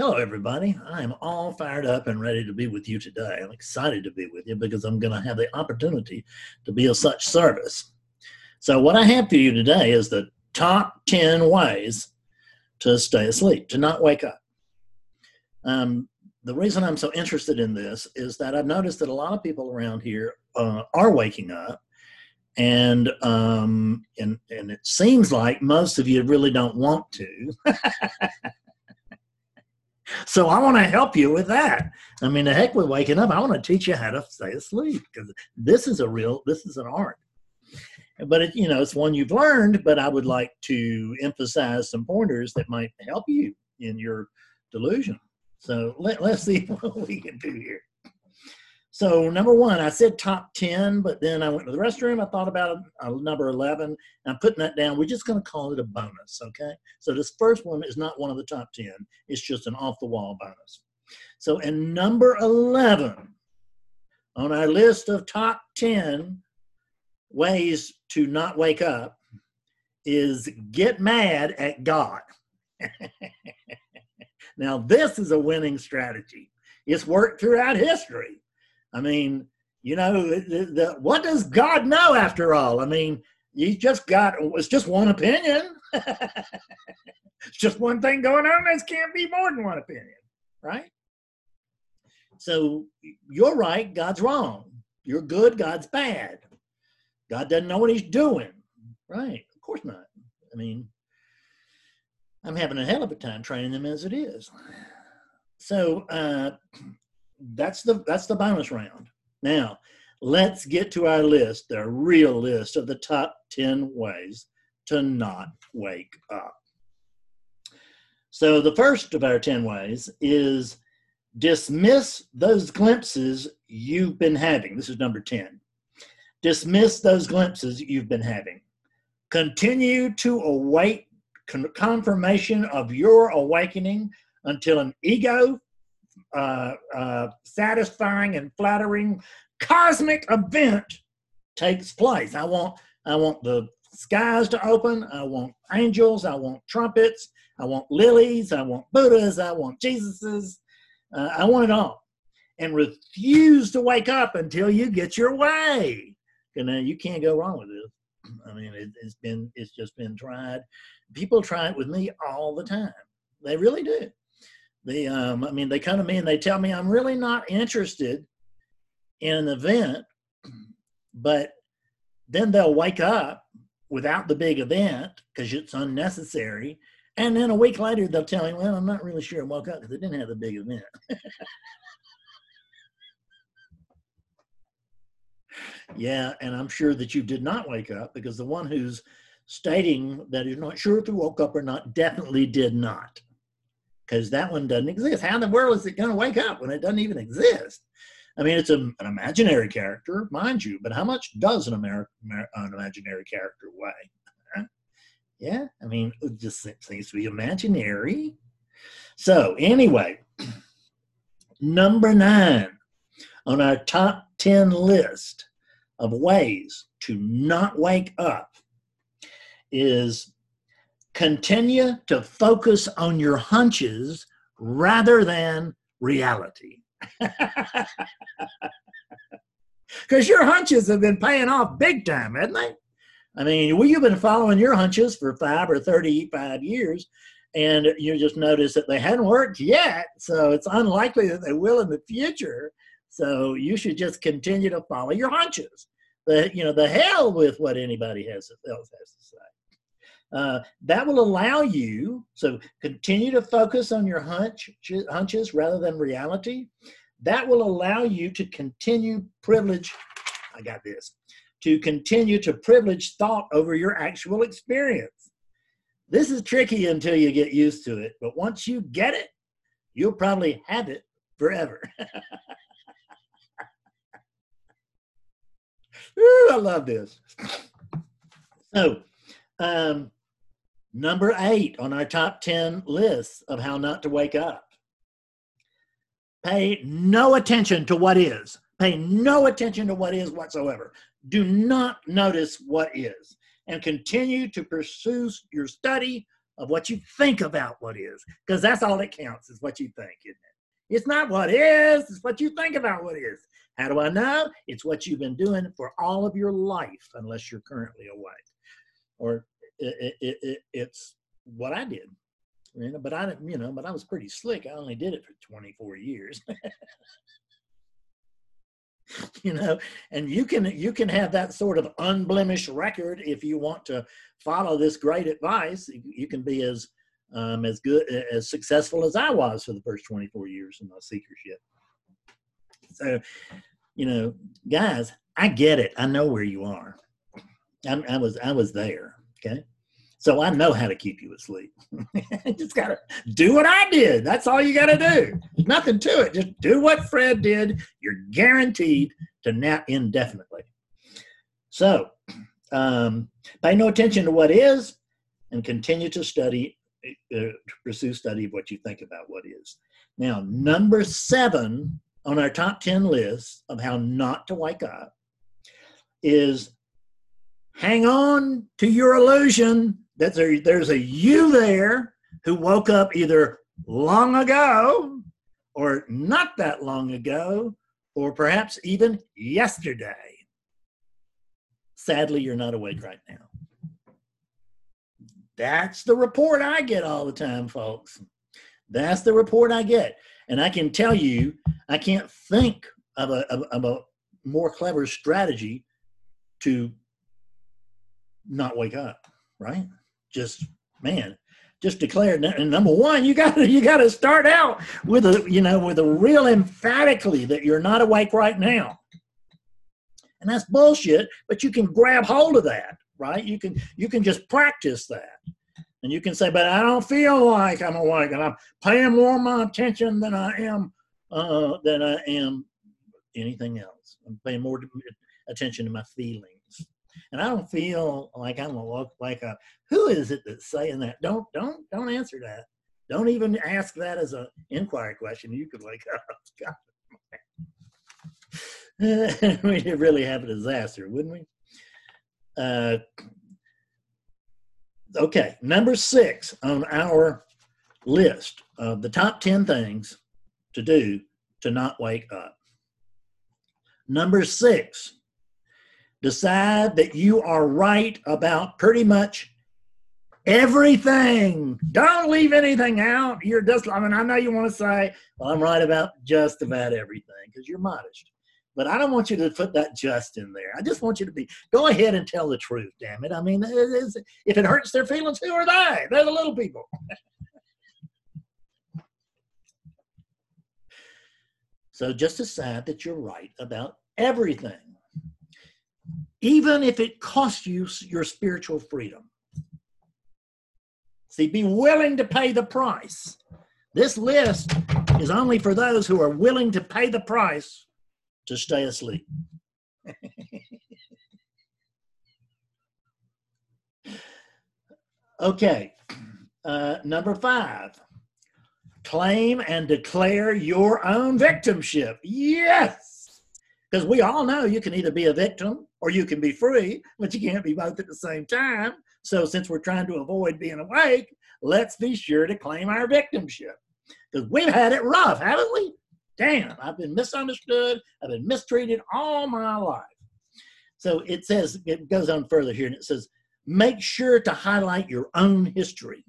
Hello, everybody. I'm all fired up and ready to be with you today. I'm excited to be with you because I'm going to have the opportunity to be of such service. So, what I have for you today is the top 10 ways to stay asleep, to not wake up. Um, the reason I'm so interested in this is that I've noticed that a lot of people around here uh, are waking up. And um, and and it seems like most of you really don't want to. So I want to help you with that. I mean, the heck with waking up. I want to teach you how to stay asleep because this is a real, this is an art. But it, you know, it's one you've learned. But I would like to emphasize some pointers that might help you in your delusion. So let, let's see what we can do here. So number one, I said top 10, but then I went to the restroom. I thought about a, number 11. I'm putting that down. We're just going to call it a bonus, okay? So this first one is not one of the top 10. It's just an off-the-wall bonus. So in number 11 on our list of top 10 ways to not wake up is get mad at God. now, this is a winning strategy. It's worked throughout history. I mean, you know, the, the, what does God know after all? I mean, you just got, it's just one opinion. it's just one thing going on. There can't be more than one opinion, right? So you're right, God's wrong. You're good, God's bad. God doesn't know what he's doing. Right, of course not. I mean, I'm having a hell of a time training them as it is. So, uh, that's the that's the bonus round. Now, let's get to our list, the real list of the top 10 ways to not wake up. So the first of our 10 ways is dismiss those glimpses you've been having. This is number 10. Dismiss those glimpses you've been having. Continue to await confirmation of your awakening until an ego uh, uh, satisfying and flattering cosmic event takes place. I want I want the skies to open. I want angels. I want trumpets. I want lilies. I want Buddhas. I want Jesuses. Uh, I want it all. And refuse to wake up until you get your way. And then you can't go wrong with this. I mean, it, it's been it's just been tried. People try it with me all the time. They really do. They, um, I mean, they come to me and they tell me I'm really not interested in an event, but then they'll wake up without the big event because it's unnecessary. And then a week later, they'll tell me, well, I'm not really sure I woke up because they didn't have the big event. yeah, and I'm sure that you did not wake up because the one who's stating that he's not sure if he woke up or not definitely did not because that one doesn't exist. How in the world is it going to wake up when it doesn't even exist? I mean, it's a, an imaginary character, mind you, but how much does an, Amer- an imaginary character weigh? Yeah, I mean, it just seems to be imaginary. So, anyway, number nine on our top 10 list of ways to not wake up is continue to focus on your hunches rather than reality. Because your hunches have been paying off big time, haven't they? I mean, well, you've been following your hunches for five or 35 years, and you just notice that they hadn't worked yet. So it's unlikely that they will in the future. So you should just continue to follow your hunches. The, you know, the hell with what anybody has, else has to say. Uh, that will allow you, so continue to focus on your hunch, hunches rather than reality. That will allow you to continue privilege. I got this. To continue to privilege thought over your actual experience. This is tricky until you get used to it, but once you get it, you'll probably have it forever. Ooh, I love this. So, um, Number eight on our top 10 list of how not to wake up. Pay no attention to what is. Pay no attention to what is whatsoever. Do not notice what is and continue to pursue your study of what you think about what is, because that's all that counts is what you think, isn't it? It's not what is, it's what you think about what is. How do I know? It's what you've been doing for all of your life, unless you're currently awake Or it, it, it, it's what I did. You know, but I didn't, you know, but I was pretty slick. I only did it for 24 years. you know and you can you can have that sort of unblemished record if you want to follow this great advice you can be as um, as good as successful as i was for the first 24 years in my seekership so you know guys i get it i know where you are I, I was i was there okay so I know how to keep you asleep. just gotta do what I did. That's all you gotta do. Nothing to it. Just do what Fred did. You're guaranteed to nap indefinitely. So um, pay no attention to what is and continue to study, uh, pursue study of what you think about what is. Now, number seven on our top 10 list of how not to wake up is hang on to your illusion that there, there's a you there who woke up either long ago or not that long ago or perhaps even yesterday. Sadly, you're not awake right now. That's the report I get all the time, folks. That's the report I get. And I can tell you, I can't think of a, of, of a more clever strategy to not wake up, right? Just man just declared and number one you got to you got to start out with a you know with a real emphatically that you're not awake right now. And that's bullshit but you can grab hold of that right? You can you can just practice that. And you can say but i don't feel like i'm awake and i'm paying more my attention than i am uh, than i am anything else. I'm paying more attention to my feelings and I don't feel like I'm a like a who is it that's saying that? Don't don't don't answer that. Don't even ask that as an inquiry question. You could wake God. We'd really have a disaster, wouldn't we? Uh, okay, number six on our list of the top 10 things to do to not wake up. Number six, decide that you are right about pretty much everything. Don't leave anything out. You're just, I mean, I know you want to say, well, I'm right about just about everything because you're modest. But I don't want you to put that just in there. I just want you to be, go ahead and tell the truth, damn it. I mean, it is, if it hurts their feelings, who are they? They're the little people. so just decide that you're right about everything even if it costs you your spiritual freedom. See, be willing to pay the price. This list is only for those who are willing to pay the price to stay asleep. okay, uh, number five claim and declare your own victimship. Yes, because we all know you can either be a victim or you can be free, but you can't be both at the same time. So, since we're trying to avoid being awake, let's be sure to claim our victimship because we've had it rough, haven't we? Damn, I've been misunderstood, I've been mistreated all my life. So, it says, it goes on further here and it says, make sure to highlight your own history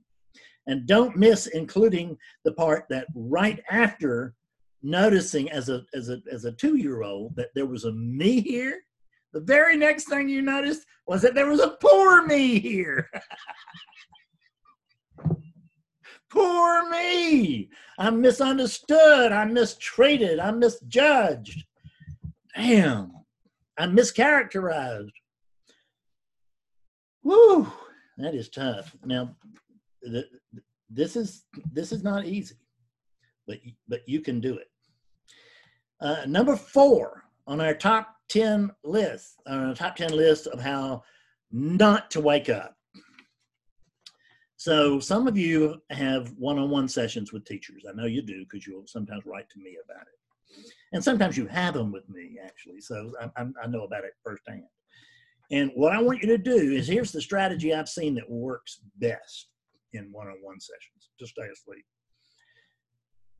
and don't miss including the part that right after noticing as a as a as a two year old that there was a me here the very next thing you noticed was that there was a poor me here. poor me. I'm misunderstood. I'm mistreated. I'm misjudged. Damn. I'm mischaracterized. Woo, that is tough. Now, this is this is not easy, but but you can do it. Uh, number four on our top 10 list, uh, top 10 list of how not to wake up. So some of you have one-on-one sessions with teachers. I know you do because you'll sometimes write to me about it. And sometimes you have them with me, actually. So I, I know about it firsthand. And what I want you to do is here's the strategy I've seen that works best. in one-on-one sessions to stay asleep.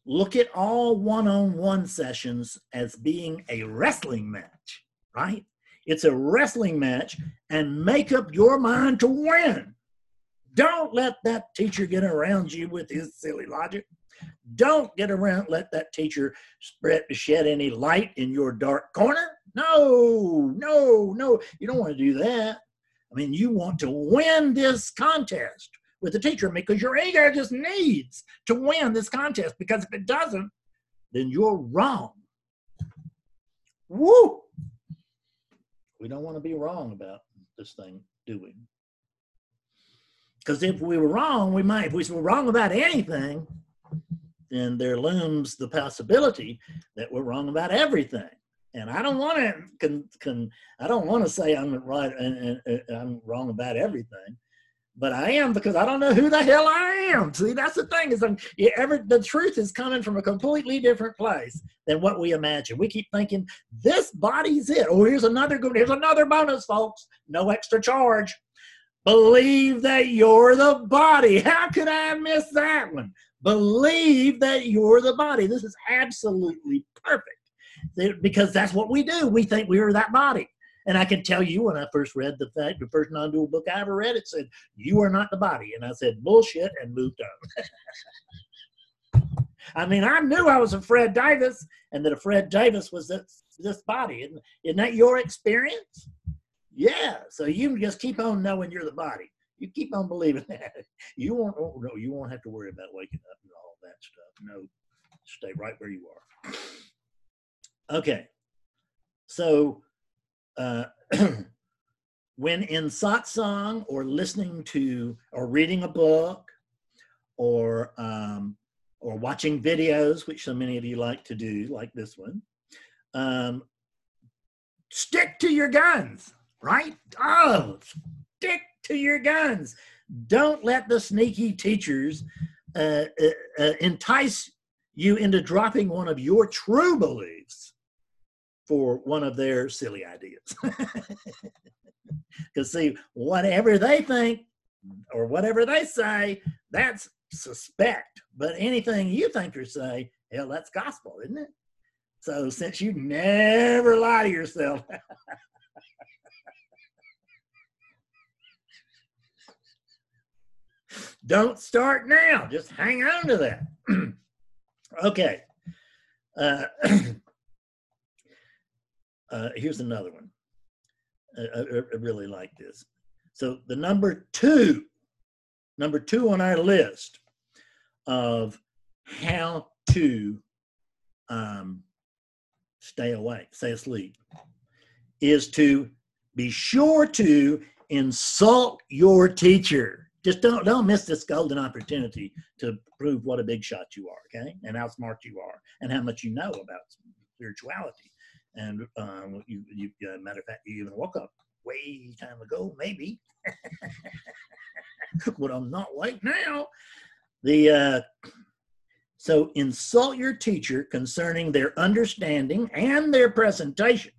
Look at all one-on-one sessions as being a wrestling match, right? It's a wrestling match and make up your mind to win. Don't let that teacher get around you with his silly logic. Don't get around, let that teacher spread shed any light in your dark corner. No, no, no. You don't want to do that. I mean, you want to win this contest with the teacher because your ego just needs to win this contest because if it doesn't, then you're wrong. Woo! We don't want to be wrong about this thing, do we? Because if we were wrong, we might, if we were wrong about anything, then there looms the possibility that we're wrong about everything. And I don't want to I don't want to say I'm right and, and, and, I'm wrong about everything, but I am because I don't know who the hell I am. See, that's the thing is I'm, ever the truth is coming from a completely different place than what we imagine. We keep thinking this body's it. Oh, here's another good. Here's another bonus, folks. No extra charge. Believe that you're the body. How could I miss that one? Believe that you're the body. This is absolutely perfect because that's what we do. We think we are that body. And I can tell you when I first read the fact, the first non-dual book I ever read, it said, you are not the body. And I said, bullshit, and moved on. I mean, I knew I was a Fred Davis and that a Fred Davis was this, this body. Isn't, isn't that your experience? Yeah. So you just keep on knowing you're the body. You keep on believing that. You won't, oh, no, you won't have to worry about waking up and all that stuff. No, stay right where you are. Okay, so uh, when in satsang or listening to or reading a book or um, or watching videos, which so many of you like to do, like this one, um, stick to your guns, right? Oh, stick to your guns. Don't let the sneaky teachers uh, uh, uh entice you into dropping one of your true beliefs for one of their silly ideas. Because, see, whatever they think or whatever they say, that's suspect. But anything you think or say, hell, that's gospel, isn't it? So, since you never lie to yourself, don't start now. Just hang on to that. okay. Uh, Uh, here's another one. I, I, I really like this. So the number two, number two on our list of how to um, stay awake, stay asleep, is to be sure to insult your teacher. Just don't don't miss this golden opportunity to prove what a big shot you are, okay, and how smart you are, and how much you know about spirituality. And um, you, you uh, matter of fact, you even woke up way time ago, maybe, but I'm not awake now. The uh, so insult your teacher concerning their understanding and their presentation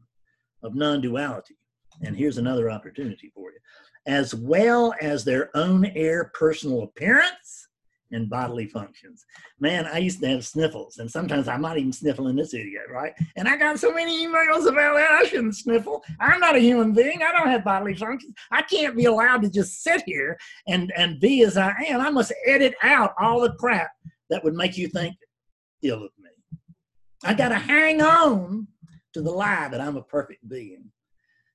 of non-duality. And here's another opportunity for you, as well as their own air personal appearance and bodily functions. Man, I used to have sniffles, and sometimes I'm not even sniffling this idiot, right? And I got so many emails about that. I shouldn't sniffle. I'm not a human being. I don't have bodily functions. I can't be allowed to just sit here and, and be as I am. I must edit out all the crap that would make you think ill of me. I got to hang on to the lie that I'm a perfect being.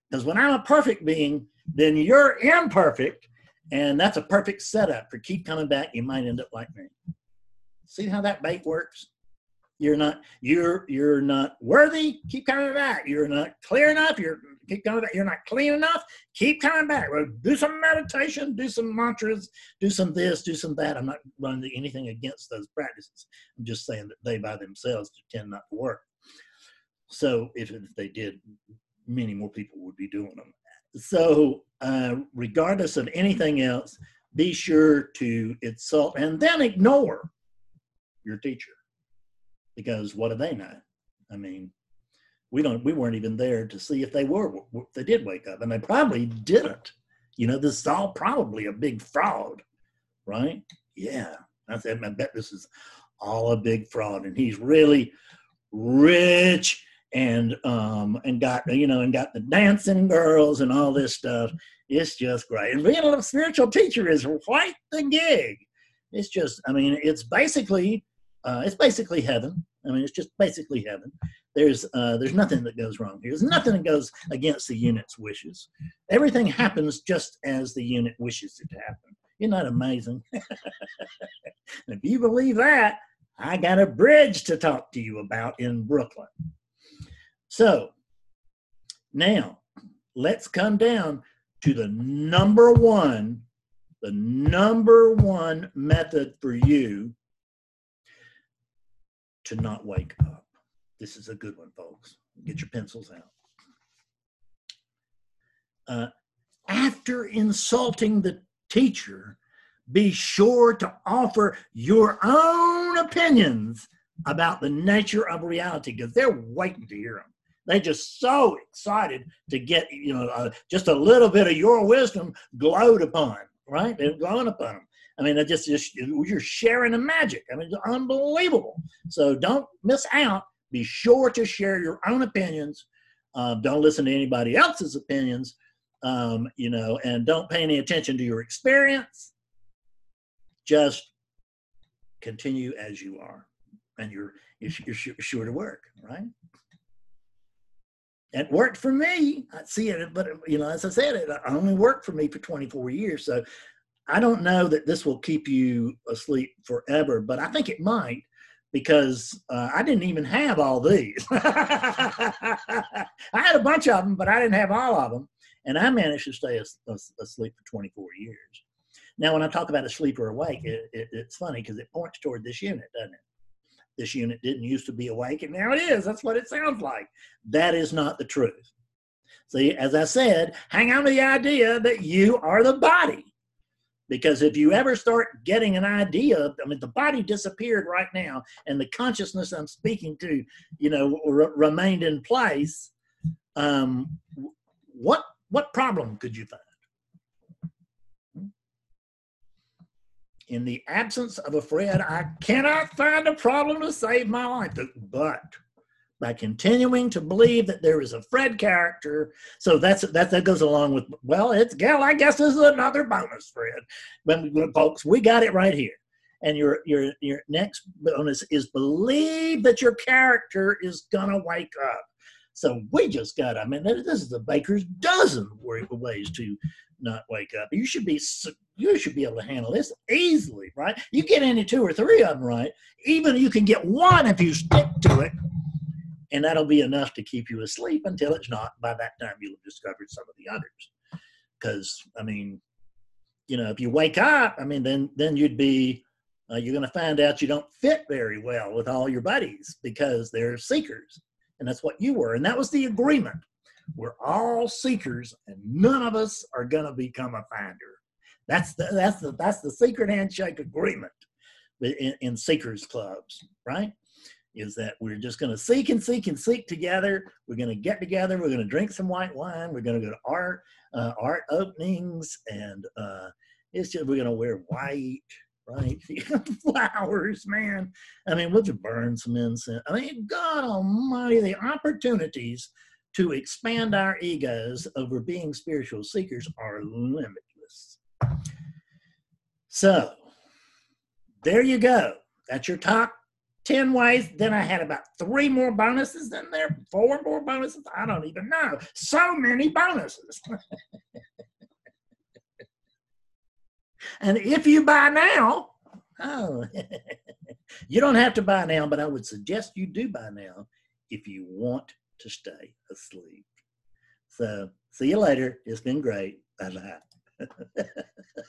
Because when I'm a perfect being, then you're imperfect and that's a perfect setup for keep coming back. You might end up like me. See how that bait works? You're not you're you're not worthy. Keep coming back. You're not clear enough. You're keep coming back. You're not clean enough. Keep coming back. Well, do some meditation. Do some mantras. Do some this. Do some that. I'm not running anything against those practices. I'm just saying that they by themselves tend not to work. So if, if they did, many more people would be doing them. So, uh, regardless of anything else, be sure to insult and then ignore your teacher because what do they know? I mean, we don't. We weren't even there to see if they were. If they did wake up, and they probably didn't. You know, this is all probably a big fraud right? Yeah, I said, I bet this is all a big fraud, and he's really rich and um and got you know and got the dancing girls and all this stuff. It's just great, and being a spiritual teacher is quite the gig. It's just, I mean, it's basically uh, it's basically heaven. I mean, it's just basically heaven. There's uh, there's nothing that goes wrong here. There's nothing that goes against the unit's wishes. Everything happens just as the unit wishes it to happen. Isn't that amazing? if you believe that, I got a bridge to talk to you about in Brooklyn. So now let's come down to the number one, the number one method for you to not wake up. This is a good one, folks. Get your pencils out. Uh, after insulting the teacher, be sure to offer your own opinions about the nature of reality because they're waiting to hear them. They're just so excited to get, you know, uh, just a little bit of your wisdom glowed upon, right? They're glowing upon them. I mean, just, just you're sharing the magic. I mean, it's unbelievable. So don't miss out. Be sure to share your own opinions. Uh, don't listen to anybody else's opinions, um, you know, and don't pay any attention to your experience. Just continue as you are, and you're you're, you're sure to work, right? It worked for me. I see it, but you know, as I said, it only worked for me for 24 years. So I don't know that this will keep you asleep forever, but I think it might because uh, I didn't even have all these. I had a bunch of them, but I didn't have all of them. And I managed to stay asleep for 24 years. Now, when I talk about asleep or awake, it, it, it's funny because it points toward this unit, doesn't it? This unit didn't used to be awake, and now it is. That's what it sounds like. That is not the truth. See, as I said, hang on to the idea that you are the body. Because if you ever start getting an idea, I mean, the body disappeared right now, and the consciousness I'm speaking to, you know, r- remained in place. Um, what what problem could you find? In the absence of a Fred, I cannot find a problem to save my life. But by continuing to believe that there is a Fred character. So that's that that goes along with well, it's Gail. I guess this is another bonus, Fred. But folks, we got it right here. And your your your next bonus is believe that your character is gonna wake up. So we just got. I mean, this is the baker's dozen ways to not wake up. You should be you should be able to handle this easily, right? You get any two or three of them right, even you can get one if you stick to it and that'll be enough to keep you asleep until it's not. By that time, you'll have discovered some of the others. Because I mean, you know, if you wake up, I mean, then then you'd be uh, you're going to find out you don't fit very well with all your buddies because they're seekers, and that's what you were, and that was the agreement. We're all seekers, and none of us are going to become a finder. That's the that's the that's the secret handshake agreement in, in seekers clubs, right? is that we're just going to seek and seek and seek together. We're going to get together. We're going to drink some white wine. We're going to go to art uh, art openings, and uh, it's just we're going to wear white, right? Flowers, man. I mean, we'll just burn some incense. I mean, God Almighty, the opportunities to expand our egos over being spiritual seekers are limitless. So, there you go. That's your top 10 ways. Then I had about three more bonuses in there, four more bonuses. I don't even know. So many bonuses. and if you buy now, oh, you don't have to buy now, but I would suggest you do buy now if you want to stay asleep. So see you later. It's been great. Bye bye.